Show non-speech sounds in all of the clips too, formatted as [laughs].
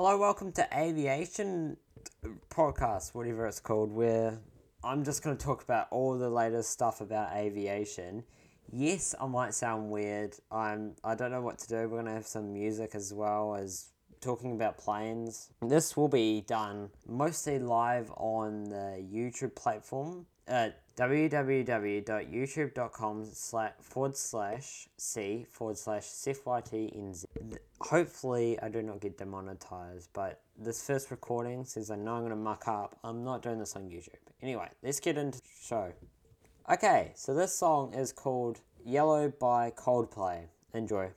Hello, welcome to Aviation Podcast, whatever it's called, where I'm just going to talk about all the latest stuff about aviation. Yes, I might sound weird. I'm I don't know what to do. We're going to have some music as well as talking about planes. This will be done mostly live on the YouTube platform at www.youtube.com slash forward slash c forward slash CFYTNZ. Hopefully, I do not get demonetized, but this first recording, since I know I'm going to muck up, I'm not doing this on YouTube. Anyway, let's get into the show. Okay, so this song is called Yellow by Coldplay. Enjoy.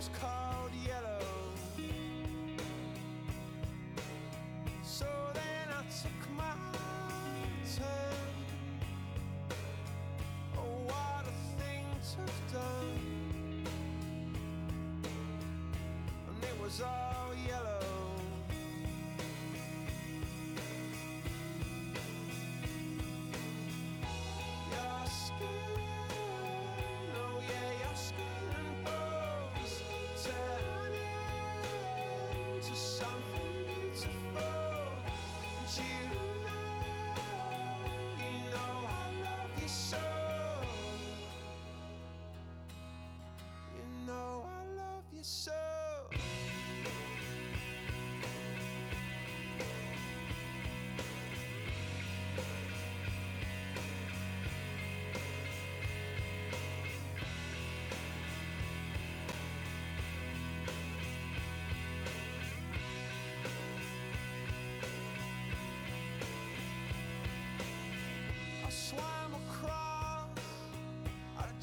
Was called yellow. So then I took my turn. Oh, what a thing to have done. And it was all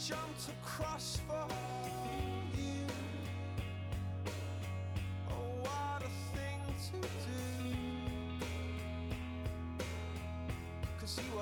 jumped across for you. Oh, what a thing to do. Cause you were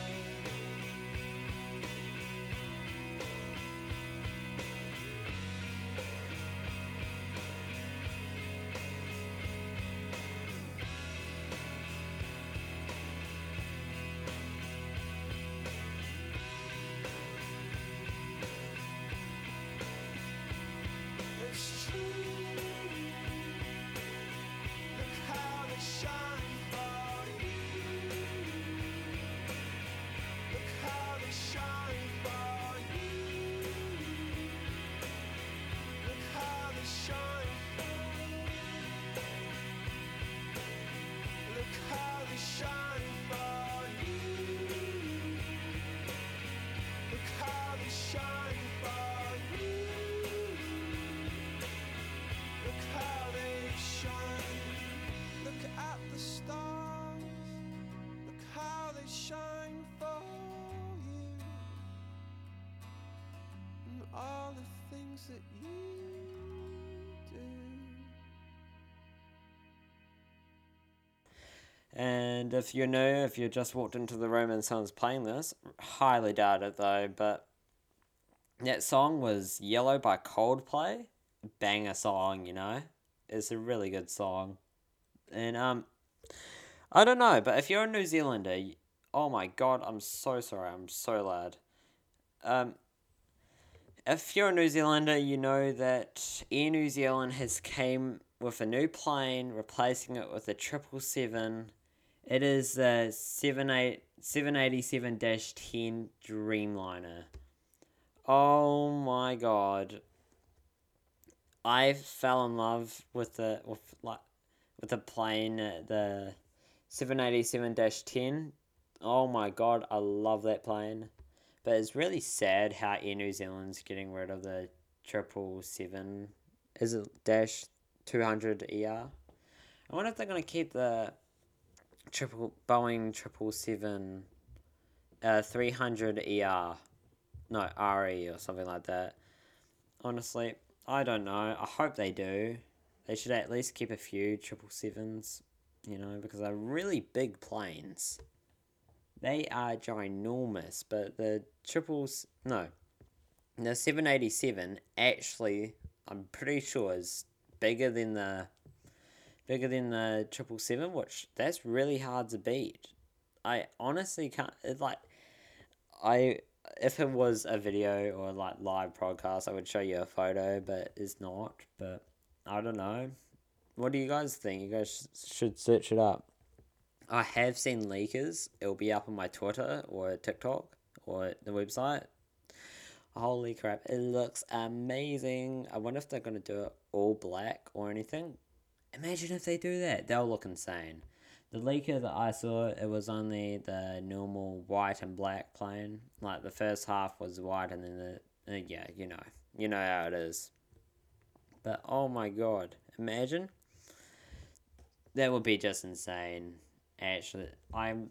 And if you're new, if you just walked into the room and someone's playing this, highly doubt it though, but that song was Yellow by Coldplay. Banger song, you know? It's a really good song. And, um, I don't know, but if you're a New Zealander, oh my god, I'm so sorry, I'm so loud. Um, if you're a New Zealander, you know that Air New Zealand has came with a new plane, replacing it with a triple seven. It is the 787 10 Dreamliner. Oh my god. I fell in love with the with like with the plane uh, the 787 10. Oh my god, I love that plane. But it's really sad how Air New Zealand's getting rid of the triple seven. Is it dash two hundred ER? I wonder if they're gonna keep the triple Boeing triple seven uh three hundred ER. No, RE or something like that. Honestly, I don't know. I hope they do. They should at least keep a few triple sevens, you know, because they're really big planes. They are ginormous, but the triples no. The seven eighty seven actually I'm pretty sure is bigger than the bigger than the triple seven, which that's really hard to beat. I honestly can't it like I if it was a video or like live broadcast I would show you a photo, but it's not. But I don't know. What do you guys think? You guys sh- should search it up. I have seen leakers. It'll be up on my Twitter or TikTok or the website. Holy crap, it looks amazing. I wonder if they're to do it all black or anything. Imagine if they do that. They'll look insane. The leaker that I saw, it was only the normal white and black plane. Like the first half was white and then the. Uh, yeah, you know. You know how it is. But oh my god, imagine. That would be just insane. Actually, I'm.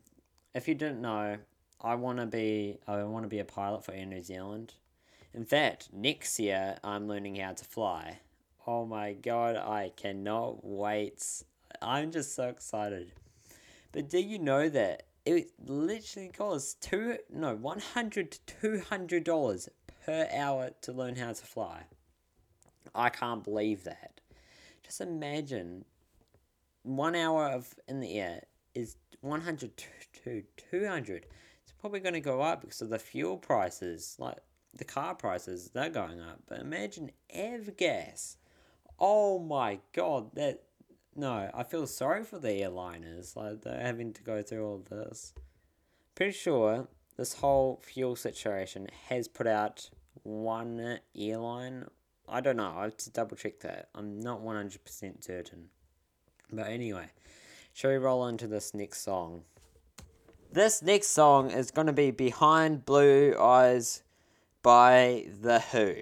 If you didn't know, I want to be. I want to be a pilot for Air New Zealand. In fact, next year I'm learning how to fly. Oh my god, I cannot wait. I'm just so excited. But do you know that it literally costs two no one hundred to two hundred dollars per hour to learn how to fly? I can't believe that. Just imagine one hour of in the air is one hundred to two hundred. It's probably going to go up because of the fuel prices, like the car prices, they're going up. But imagine avgas. Oh my god, that no, I feel sorry for the airliners. Like they're having to go through all this. Pretty sure this whole fuel situation has put out one airline. I don't know. I have to double check that. I'm not one hundred percent certain. But anyway, shall we roll into this next song? This next song is going to be Behind Blue Eyes by The Who.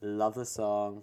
Love the song.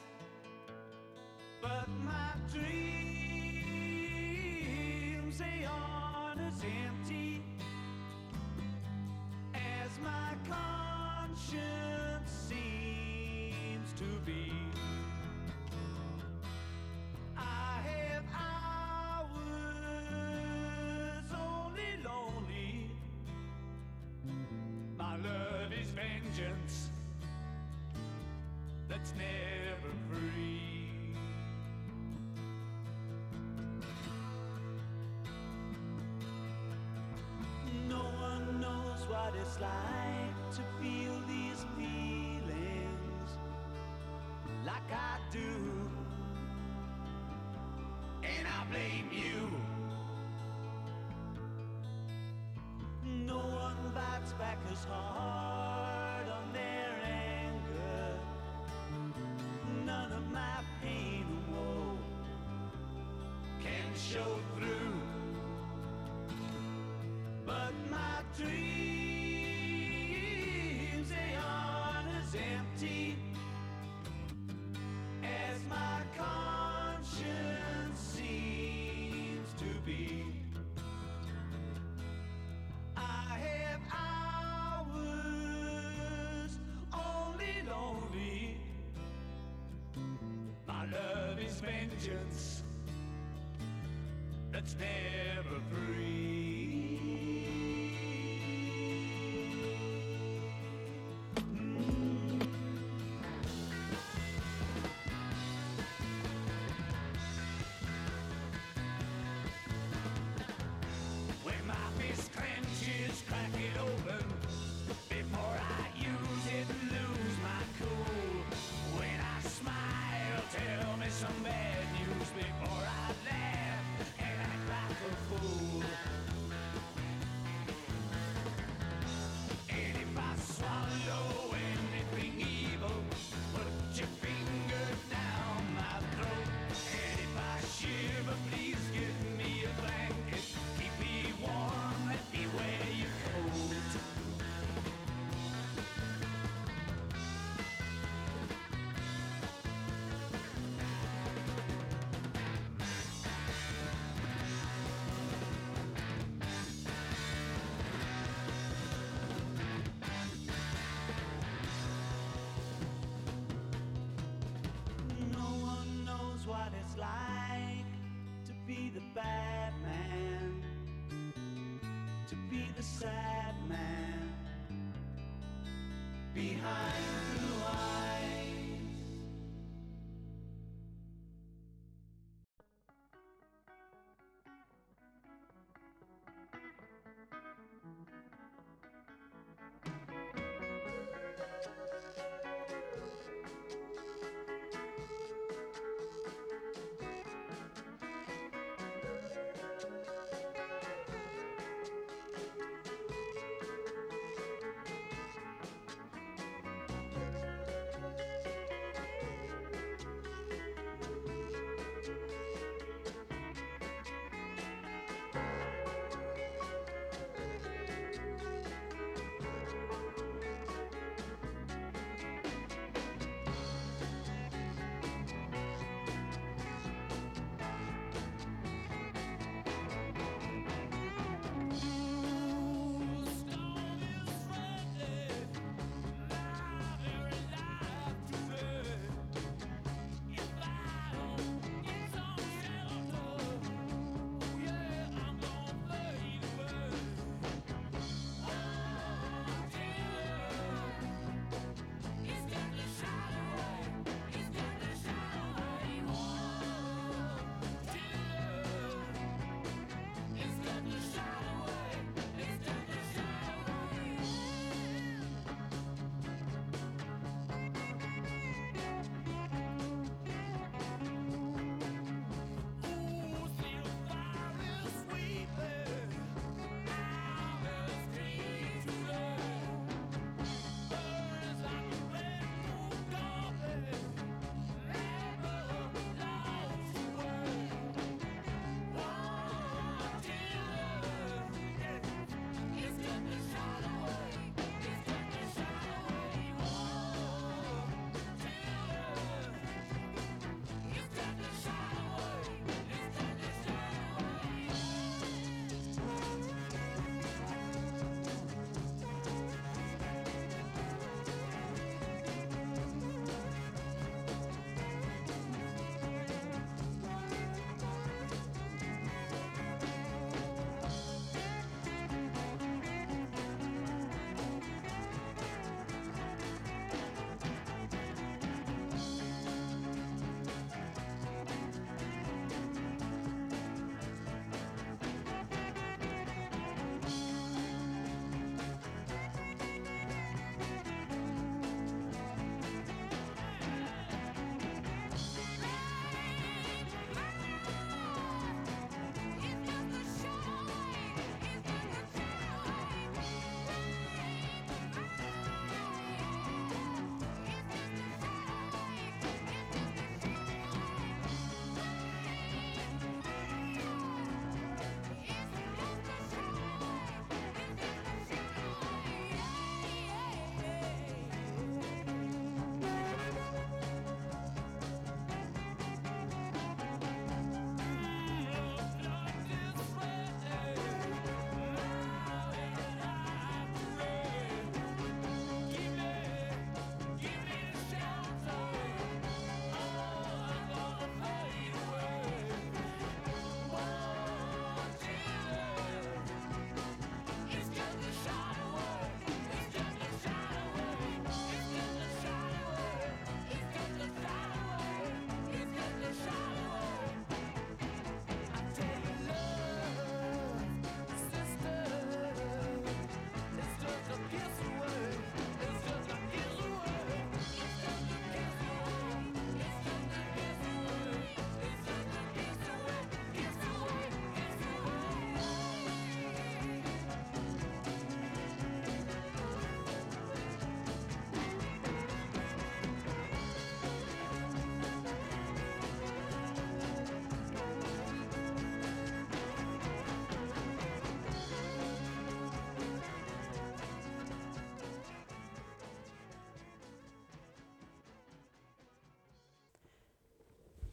But my dreams, they aren't as empty as my conscience seems to be. I have hours only lonely. My love is vengeance that's never like to feel these feelings like I do. And I blame you. No one bites back as hard on their anger. None of my pain and woe can show through. Is vengeance. That's never like the sad man behind blue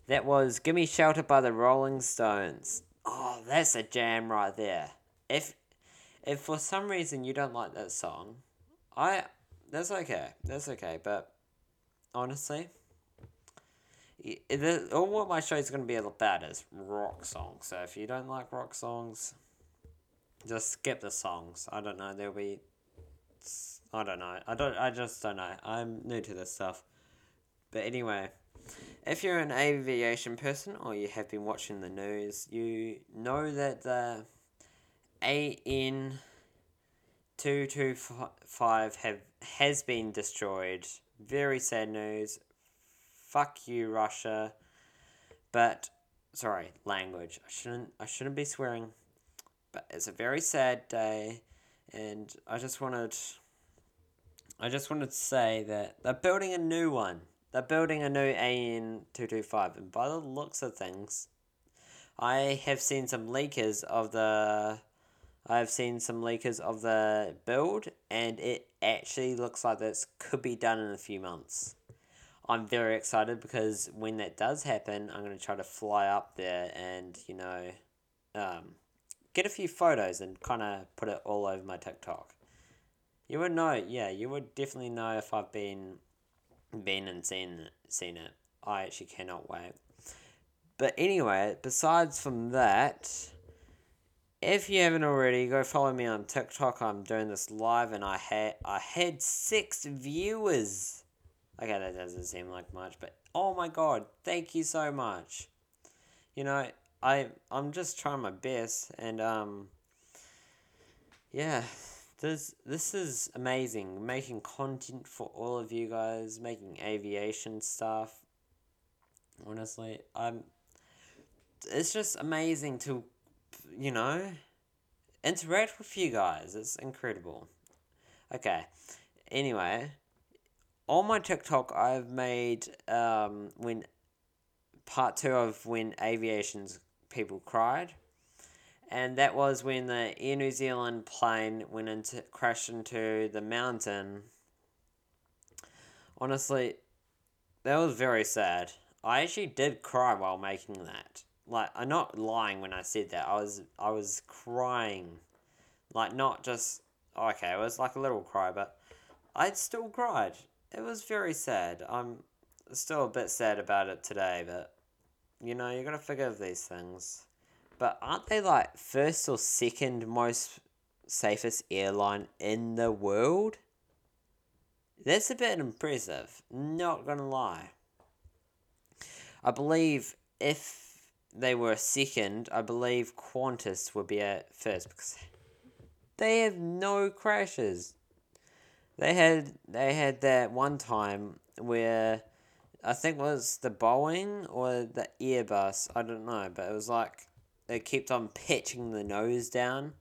That was Gimme Shelter by the Rolling Stones. Oh, that's a jam right there. If if for some reason you don't like that song, I that's okay. That's okay, but honestly, all what my show is going to be about is rock songs. So if you don't like rock songs, just skip the songs. I don't know. There'll be. I don't know. I don't. I just don't know. I'm new to this stuff. But anyway, if you're an aviation person or you have been watching the news, you know that the AN two two five have has been destroyed. Very sad news. Fuck you, Russia. But sorry, language. I shouldn't. I shouldn't be swearing. But it's a very sad day, and I just wanted. I just wanted to say that they're building a new one. They're building a new AN two two five, and by the looks of things, I have seen some leakers of the. I've seen some leakers of the build, and it actually looks like this could be done in a few months. I'm very excited because when that does happen, I'm going to try to fly up there and, you know, um, get a few photos and kind of put it all over my TikTok. You would know, yeah, you would definitely know if I've been been and seen seen it. I actually cannot wait. But anyway, besides from that, if you haven't already, go follow me on TikTok. I'm doing this live, and I had I had six viewers. Okay, that doesn't seem like much, but oh my god, thank you so much. You know, I I'm just trying my best, and um, yeah, this this is amazing. Making content for all of you guys, making aviation stuff. Honestly, I'm. It's just amazing to, you know, interact with you guys. It's incredible. Okay. Anyway, on my TikTok, I've made um when part two of when aviation's people cried and that was when the Air New Zealand plane went into crashed into the mountain. Honestly, that was very sad. I actually did cry while making that. Like I'm not lying when I said that. I was I was crying. Like not just okay, it was like a little cry, but I still cried. It was very sad. I'm still a bit sad about it today, but you know, you gotta forgive these things. But aren't they like first or second most safest airline in the world? That's a bit impressive, not gonna lie. I believe if they were second, I believe Qantas would be at first because they have no crashes. They had they had that one time where I think it was the Boeing or the Airbus, I don't know, but it was like they kept on pitching the nose down.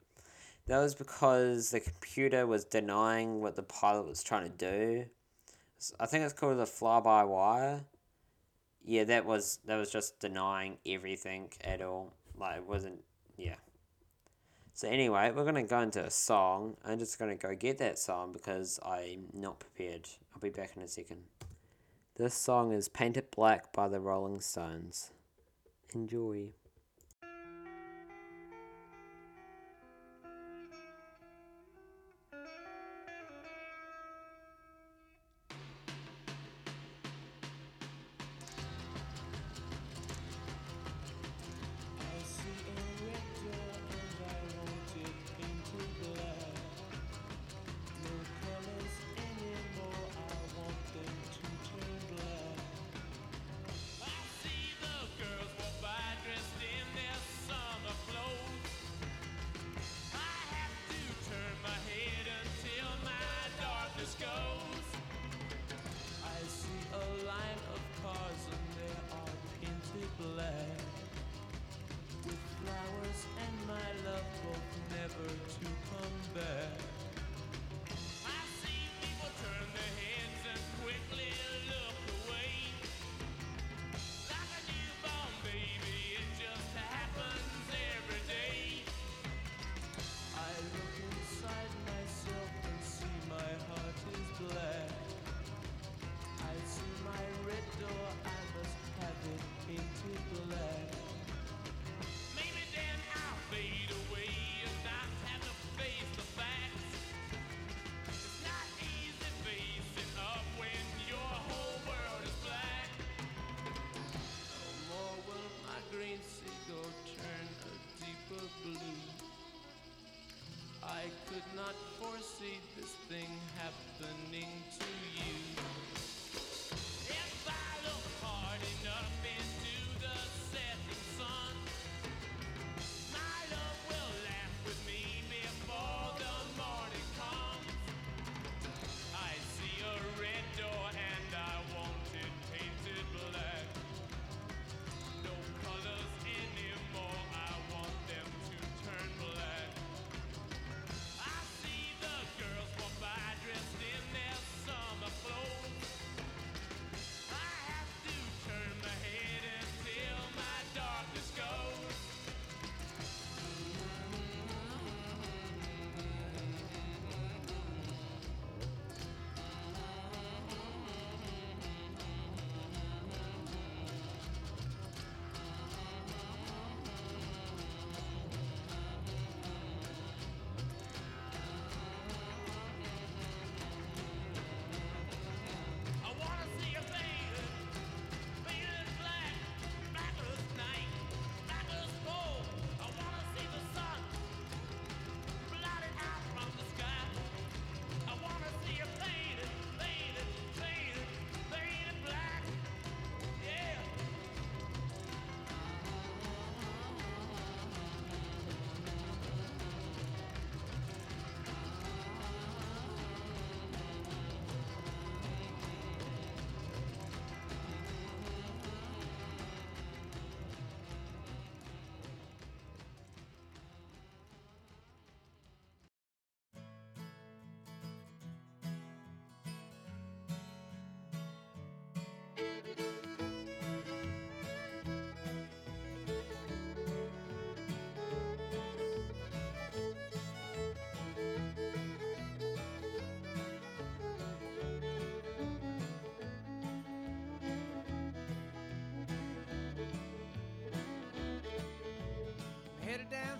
That was because the computer was denying what the pilot was trying to do. I think it's called the fly by wire. Yeah, that was that was just denying everything at all. Like it wasn't yeah. So anyway, we're gonna go into a song. I'm just gonna go get that song because I'm not prepared. I'll be back in a second. This song is Painted Black by the Rolling Stones. Enjoy.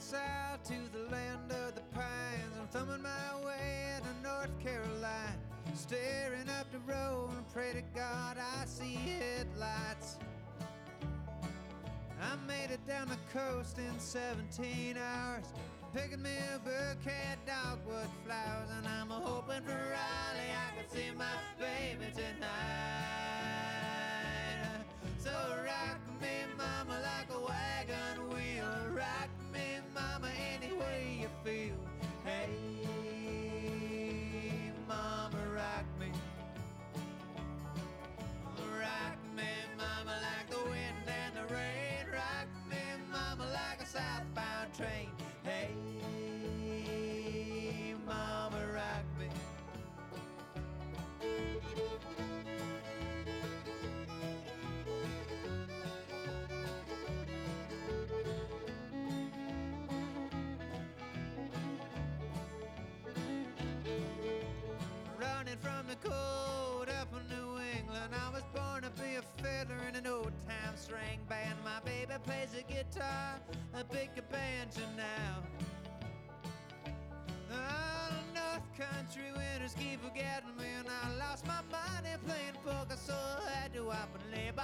South to the land of the pines. I'm thumbing my way to North Carolina. Staring up the road and pray to God I see headlights. I made it down the coast in 17 hours. Picking me a bouquet of dogwood flowers. And I'm hoping for Raleigh I can see my baby tonight.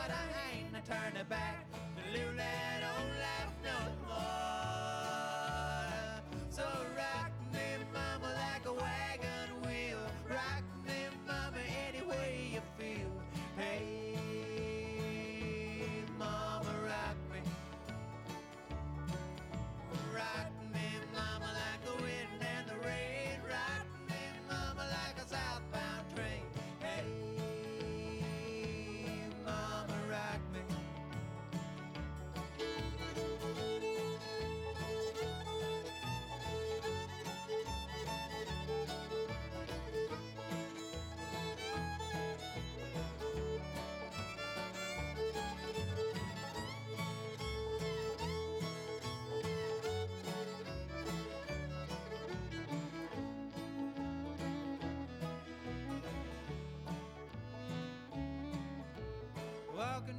But I ain't a turning back. To live that old life no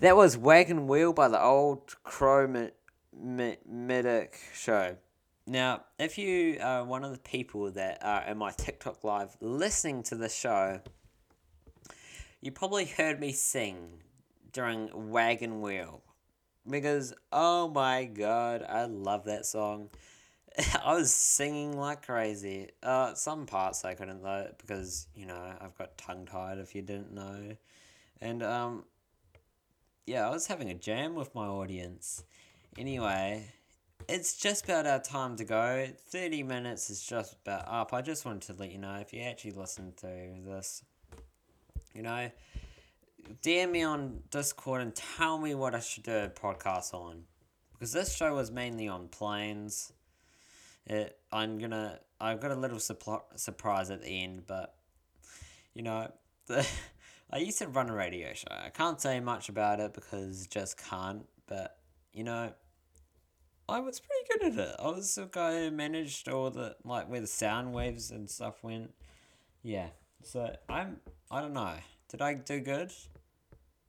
That was Wagon Wheel by the old Crow Mi- Mi- Medic show. Now, if you are one of the people that are in my TikTok live listening to this show, you probably heard me sing during Wagon Wheel. Because, oh my god, I love that song. [laughs] I was singing like crazy. Uh, some parts I couldn't though, because, you know, I've got tongue tied if you didn't know. And, um, yeah, I was having a jam with my audience. Anyway, it's just about our time to go. 30 minutes is just about up. I just wanted to let you know if you actually listen to this, you know, DM me on Discord and tell me what I should do a podcast on. Because this show was mainly on planes. It, I'm gonna. I've got a little suppl- surprise at the end, but you know, [laughs] the I used to run a radio show. I can't say much about it because just can't. But you know, I was pretty good at it. I was the guy who managed all the like where the sound waves and stuff went. Yeah. So I'm. I don't know. Did I do good?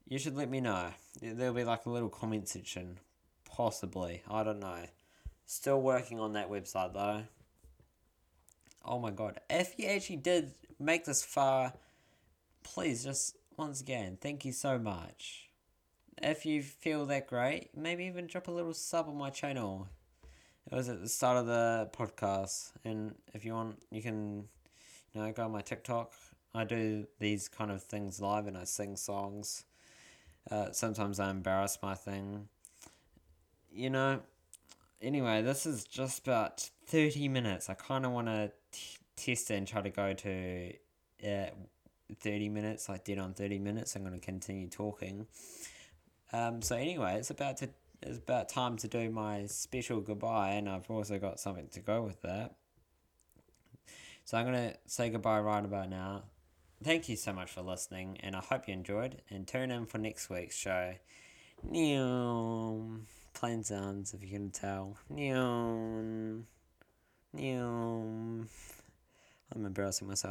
You should let me know. There'll be like a little comment section, possibly. I don't know. Still working on that website though. Oh my god. If you actually did make this far, please just once again, thank you so much. If you feel that great, maybe even drop a little sub on my channel. It was at the start of the podcast, and if you want, you can, you know, go on my TikTok. I do these kind of things live, and I sing songs. Uh, sometimes I embarrass my thing. You know, anyway, this is just about 30 minutes. I kind of want to test and try to go to uh, 30 minutes, like dead on 30 minutes. I'm going to continue talking. Um, so anyway, it's about to it's about time to do my special goodbye, and I've also got something to go with that. So I'm gonna say goodbye right about now. Thank you so much for listening, and I hope you enjoyed. And tune in for next week's show. Neom. Plane sounds, if you can tell. Neom. Neom. I'm embarrassing myself.